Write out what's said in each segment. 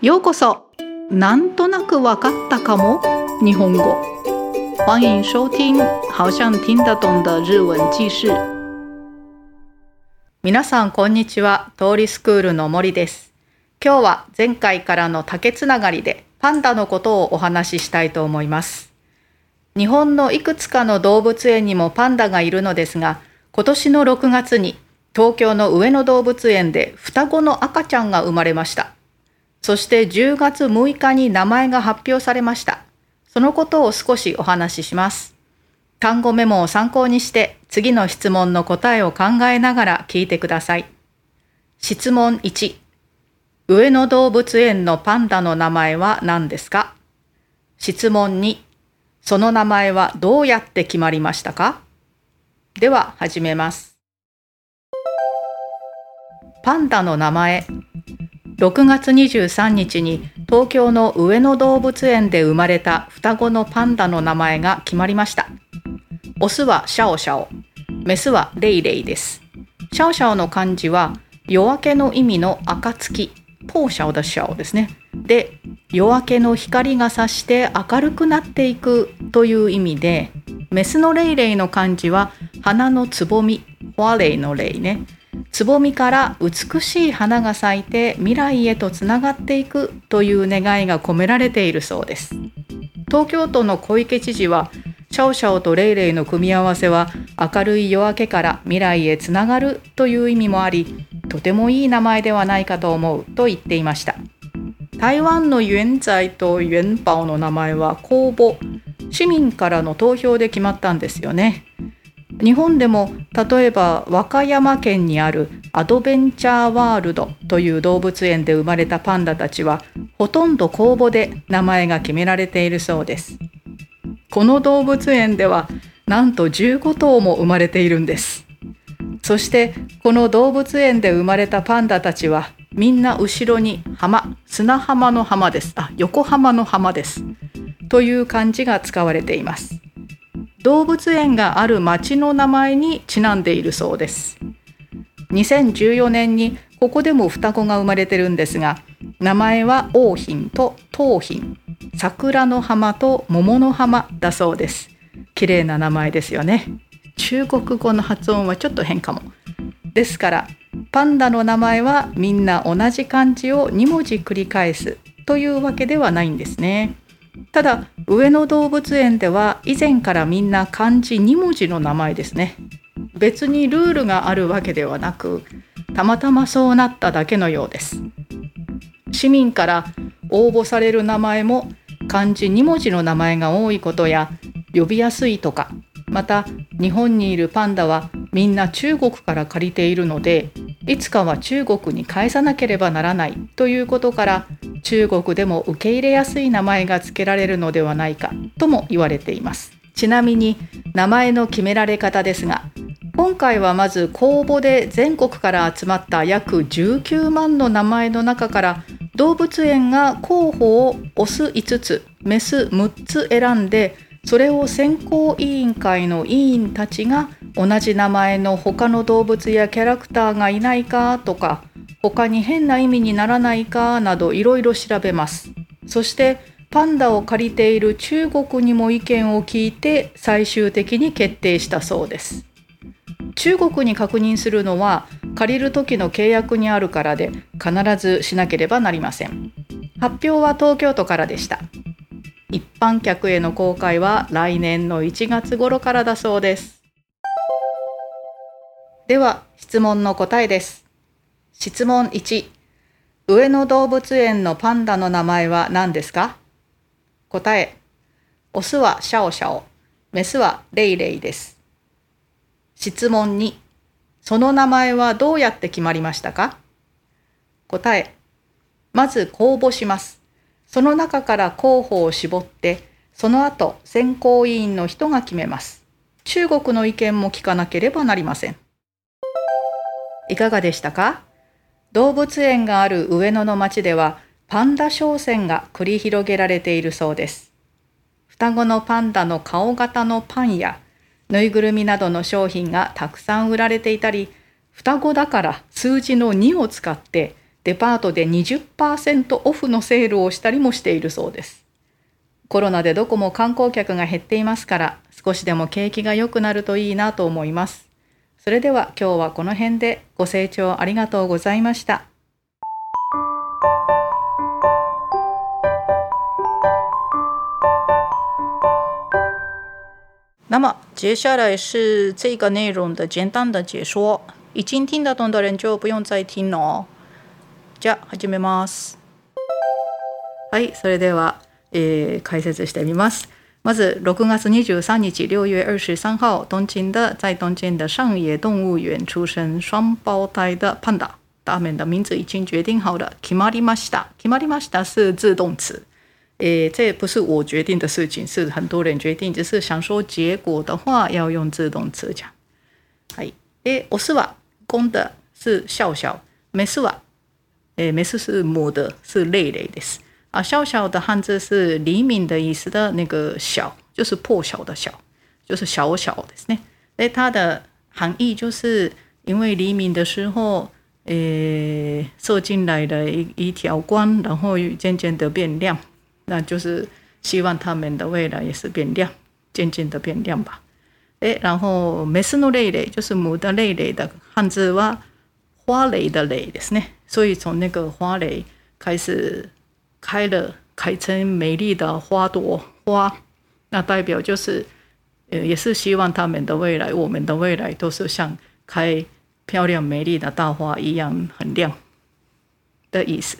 ようこそ。なんとなくわかったかも。日本語。欢迎收听好像听得懂的日文記事皆さんこんにちは。通りスクールの森です。今日は前回からの竹つながりでパンダのことをお話ししたいと思います。日本のいくつかの動物園にもパンダがいるのですが今年の6月に東京の上野動物園で双子の赤ちゃんが生まれました。そして10月6日に名前が発表されました。そのことを少しお話しします。単語メモを参考にして次の質問の答えを考えながら聞いてください。質問1。上野動物園のパンダの名前は何ですか？質問2。その名前はどうやって決まりましたか？では始めます。パンダの名前6月23日に東京の上野動物園で生まれた双子のパンダの名前が決まりました。オスはシャオシャオ、メスはレイレイです。シャオシャオの漢字は夜明けの意味の暁、ポーシャオダシャオですね。で、夜明けの光が差して明るくなっていくという意味で、メスのレイレイの漢字は花のつぼみ、フォアレイのレイね。つぼみから美しい花が咲いて未来へとつながっていくという願いが込められているそうです。東京都の小池知事はシャオシャオとレイレイの組み合わせは明るい夜明けから未来へつながるという意味もありとてもいい名前ではないかと思うと言っていました。台湾のユンザイとユンバオの名前は公募市民からの投票で決まったんですよね。日本でも例えば和歌山県にあるアドベンチャーワールドという動物園で生まれたパンダたちはほとんど公募で名前が決められているそうです。この動物園ではなんと15頭も生まれているんです。そしてこの動物園で生まれたパンダたちはみんな後ろに浜砂浜の浜です。あ横浜の浜です。という漢字が使われています。動物園がある町の名前にちなんでいるそうです。2014年にここでも双子が生まれてるんですが名前は王品と桃品桜の浜と桃の浜だそうです。綺麗な名前ですよね。中国語の発音はちょっと変かも。ですからパンダの名前はみんな同じ漢字を2文字繰り返すというわけではないんですね。ただ上野動物園では以前からみんな漢字2文字の名前ですね。別にルールがあるわけではなくたまたまそうなっただけのようです。市民から応募される名前も漢字2文字の名前が多いことや呼びやすいとかまた日本にいるパンダはみんな中国から借りているのでいつかは中国に返さなければならないということから中国でも受け入れやすい名前が付けられるのではないかとも言われています。ちなみに名前の決められ方ですが今回はまず公募で全国から集まった約19万の名前の中から動物園が候補をオス5つメス6つ選んでそれを選考委員会の委員たちが同じ名前の他の動物やキャラクターがいないかとか他に変な意味にならないかなどいろいろ調べます。そしてパンダを借りている中国にも意見を聞いて最終的に決定したそうです。中国に確認するのは借りる時の契約にあるからで必ずしなければなりません。発表は東京都からでした。一般客への公開は来年の1月頃からだそうです。では質問の答えです。質問1上野動物園のパンダの名前は何ですか？答え。オスはシャオシャオ。メスはレイレイです。質問2その名前はどうやって決まりましたか？答え。まず公募します。その中から候補を絞ってその後選考委員の人が決めます。中国の意見も聞かなければなりません。いかがでしたか？動物園がある上野の町ではパンダ商戦が繰り広げられているそうです。双子のパンダの顔型のパンやぬいぐるみなどの商品がたくさん売られていたり、双子だから数字の2を使ってデパートで20%オフのセールをしたりもしているそうです。コロナでどこも観光客が減っていますから少しでも景気が良くなるといいなと思います。それでは今日はこの辺でご清聴ありがとうございました。那么接下来是这个内容的简单的解说，已经听得懂的人就不用再听了哦。じゃあ始めます。はい、それでは、えー、解説してみます。まず6月23日6月23号東京的在东京的上野动物园出生双胞胎的パンダ，他们的名字已经决定好了。決まりました。決まりました是自动词。诶，这不是我决定的事情，是很多人决定。只是想说结果的话，要用自动词讲。はい。诶，我是吧？公的是笑笑，没事吧？诶，没事是母的，是累累的。 啊，笑笑的汉字是黎明的意思的那个小，就是破晓的小，就是小小的呢。诶，它的含义就是因为黎明的时候，诶，射进来的一一条光，然后渐渐的变亮。那就是希望他们的未来也是变亮，渐渐的变亮吧。诶，然后メスのレイレイ就是母的レイレイ的汉字は花蕾的蕾ですね。所以从那个花蕾开始 开了，开成美丽的花朵花，那代表就是呃，也是希望他们的未来，我们的未来都是像开漂亮美丽的大花一样很亮的意思。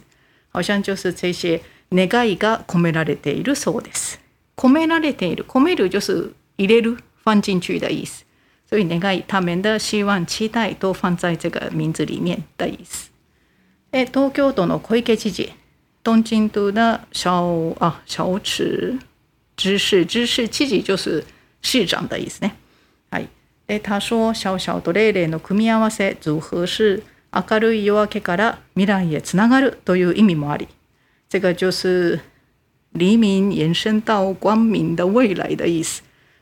好像就是这些。願いが込められているそうです。込められている，込める就是入れる，放进去的意思。所以願い他们的希望、期待都放在这个名字里面的意思。え東京都の小池知事、 東京都的小啊小池知事，知事知事就是市长的意思ね。はい。え他说小小とレイレイの組み合わせ組合是明るい夜明けから未来へつながるという意味もあり。这个就是黎明延伸到光明的未来的意思，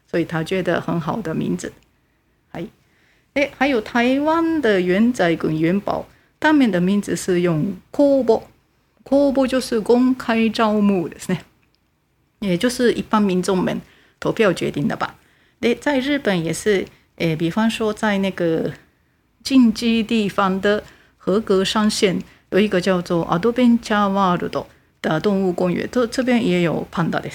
所以他觉得很好的名字。还，哎，还有台湾的元仔跟元宝，他们的名字是用公募， 公募就是公开招募的是呢，也就是一般民众们投票决定的吧。诶，在日本也是，诶，比方说在那个近畿地方的合格上限有一个叫做 Adventure World。的动物公园，这这边也有 panda 的。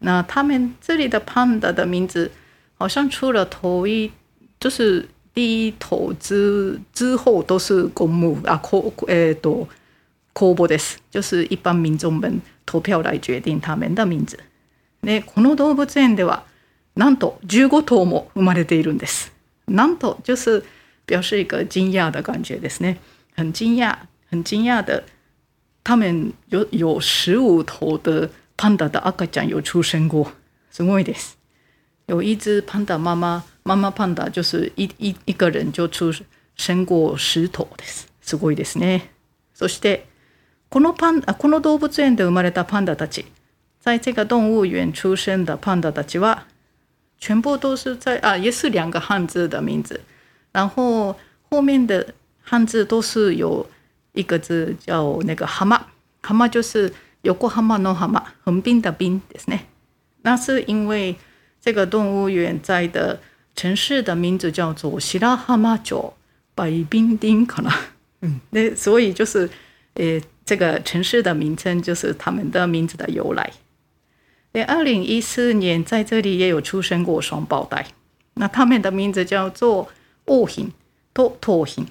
那他们这里的 panda 的名字，好像除了头一，就是第一头之之后都是公募啊，公诶多公募的，就是一般民众们投票来决定他们的名字。ね、この動物園ではなんと15頭も生まれているんです。なんと就是表示一个惊讶的感觉ですね。很惊讶，很惊讶的。他们有有十五头的潘达的阿卡酱有出生过，すごいです。有一只潘达妈妈，妈妈潘达就是一一一个人就出生过十頭です。すごいですね。そしてこのパンこの動物園で生まれたパンダたち，在这个动物园出生的パンダたちは，全部都是在啊，也是两个汉字的名字，然后后面的汉字都是有。一个字叫那个浜，浜就是横浜の浜，横滨的滨ですね。那是因为这个动物园在的城市的名字叫做白浜町白滨町，可能，嗯，那所以就是，呃，这个城市的名称就是他们的名字的由来。在二零一四年在这里也有出生过双胞胎，那他们的名字叫做雾hình、と桃hình。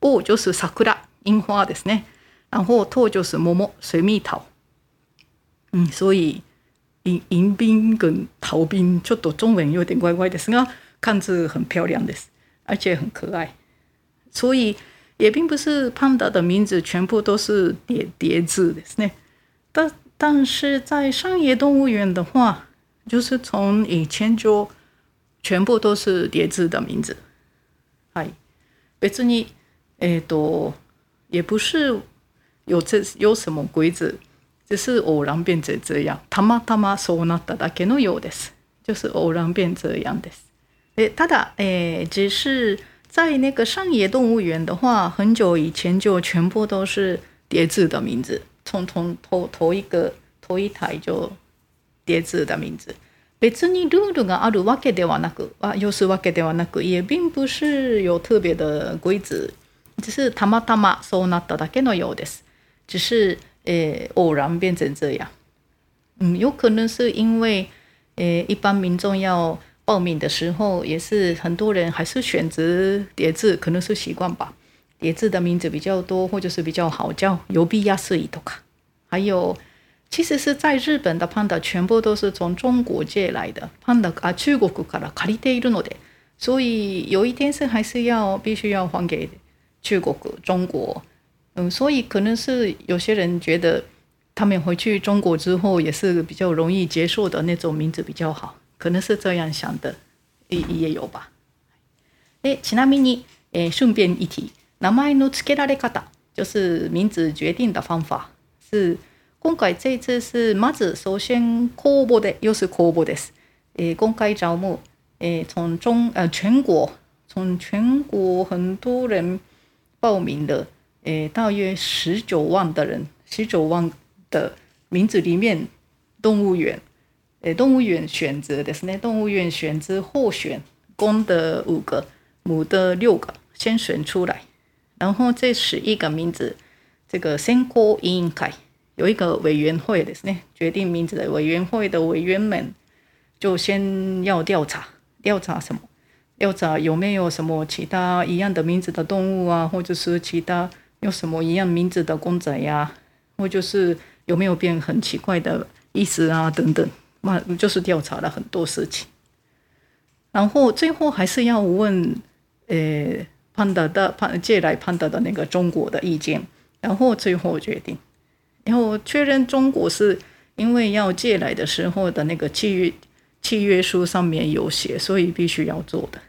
雾就是桜。樱花ですね。然后桃就是桃、水蜜桃。嗯，所以迎迎宾跟逃兵，ちょっと中文有点怪怪ですが，看字很漂亮的，而且很可爱。所以 也并不是胖达的名字全部都是叠叠字的呢。但但是在上野动物园的话，就是从以前就全部都是叠字的名字。はい。別にえっ、と。也不是有这有什么规则，只是偶然变成这样。たまたまそうなっただけのようです。就是偶然变这样です。えただ、え只是 在那个上野动物园的话，很久以前就全部都是叠字的名字，从从头头一个头一台就叠字的名字。別にルールがあるわけではなく、あ、要すわけではなく、也并不是有特别的规则，只是たまたまそうなっただけのようです。只是呃偶然变成这样。嗯，有可能是因为呃一般民众要 报名的时候，也是很多人还是选择叠字，可能是习惯吧。叠字的名字比较多，或者是比较好叫，有必要是一头卡。还有。其实是在日本的 panda 全部都是从中国借来的 panda 啊，中国から借りているので，所以有一天是还是要必须要还给中国中国。嗯，所以可能是有些人觉得他们回去中国之后也是比较容易接受的那种名字比较好， 可能是这样想的，也也有吧。诶，ちなみに、诶，顺便一提，名前の付けられ方就是名字决定的方法是。今回这次是まず首先公募的，又是公募です。诶，公开招募，诶，从中呃全国，从全国很多人报名的，诶，大约十九万的人，十九万的名字里面，动物园， 诶，动物园选择的是那动物园选择候选，公的五个，母的六个，先选出来，然后这十一个名字，这个先行委員会。有一个委员会的是呢，决定名字的委员会的委员们就先要调查，调查什么？调查有没有什么其他一样的名字的动物啊，或者是其他有什么一样名字的公仔呀，或者是有没有变很奇怪的意思啊等等，嘛，就是调查了很多事情。然后最后还是要问，呃，潘达的潘借来潘达的那个中国的意见，然后最后决定。然后确认中国是因为要借来的时候的那个契约契约书上面有写，所以必须要做的。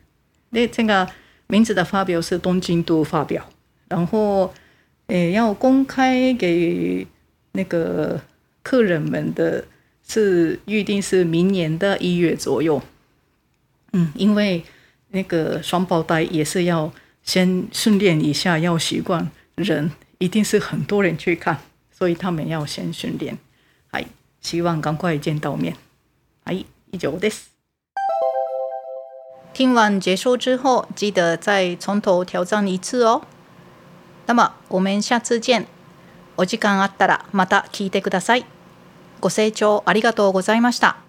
那这个名字的发表是东京都发表，然后诶要公开给那个客人们的是预定是明年的一月左右。嗯，因为那个双胞胎也是要先训练一下，要习惯人，一定是很多人去看。所以他们要先训练，はい、希望赶快见到面。はい、以上です。听完结束之后，记得再从头挑战一次哦。那么我们下次见。お時間あったらまた聞いてください。 ご清聴ありがとうございました。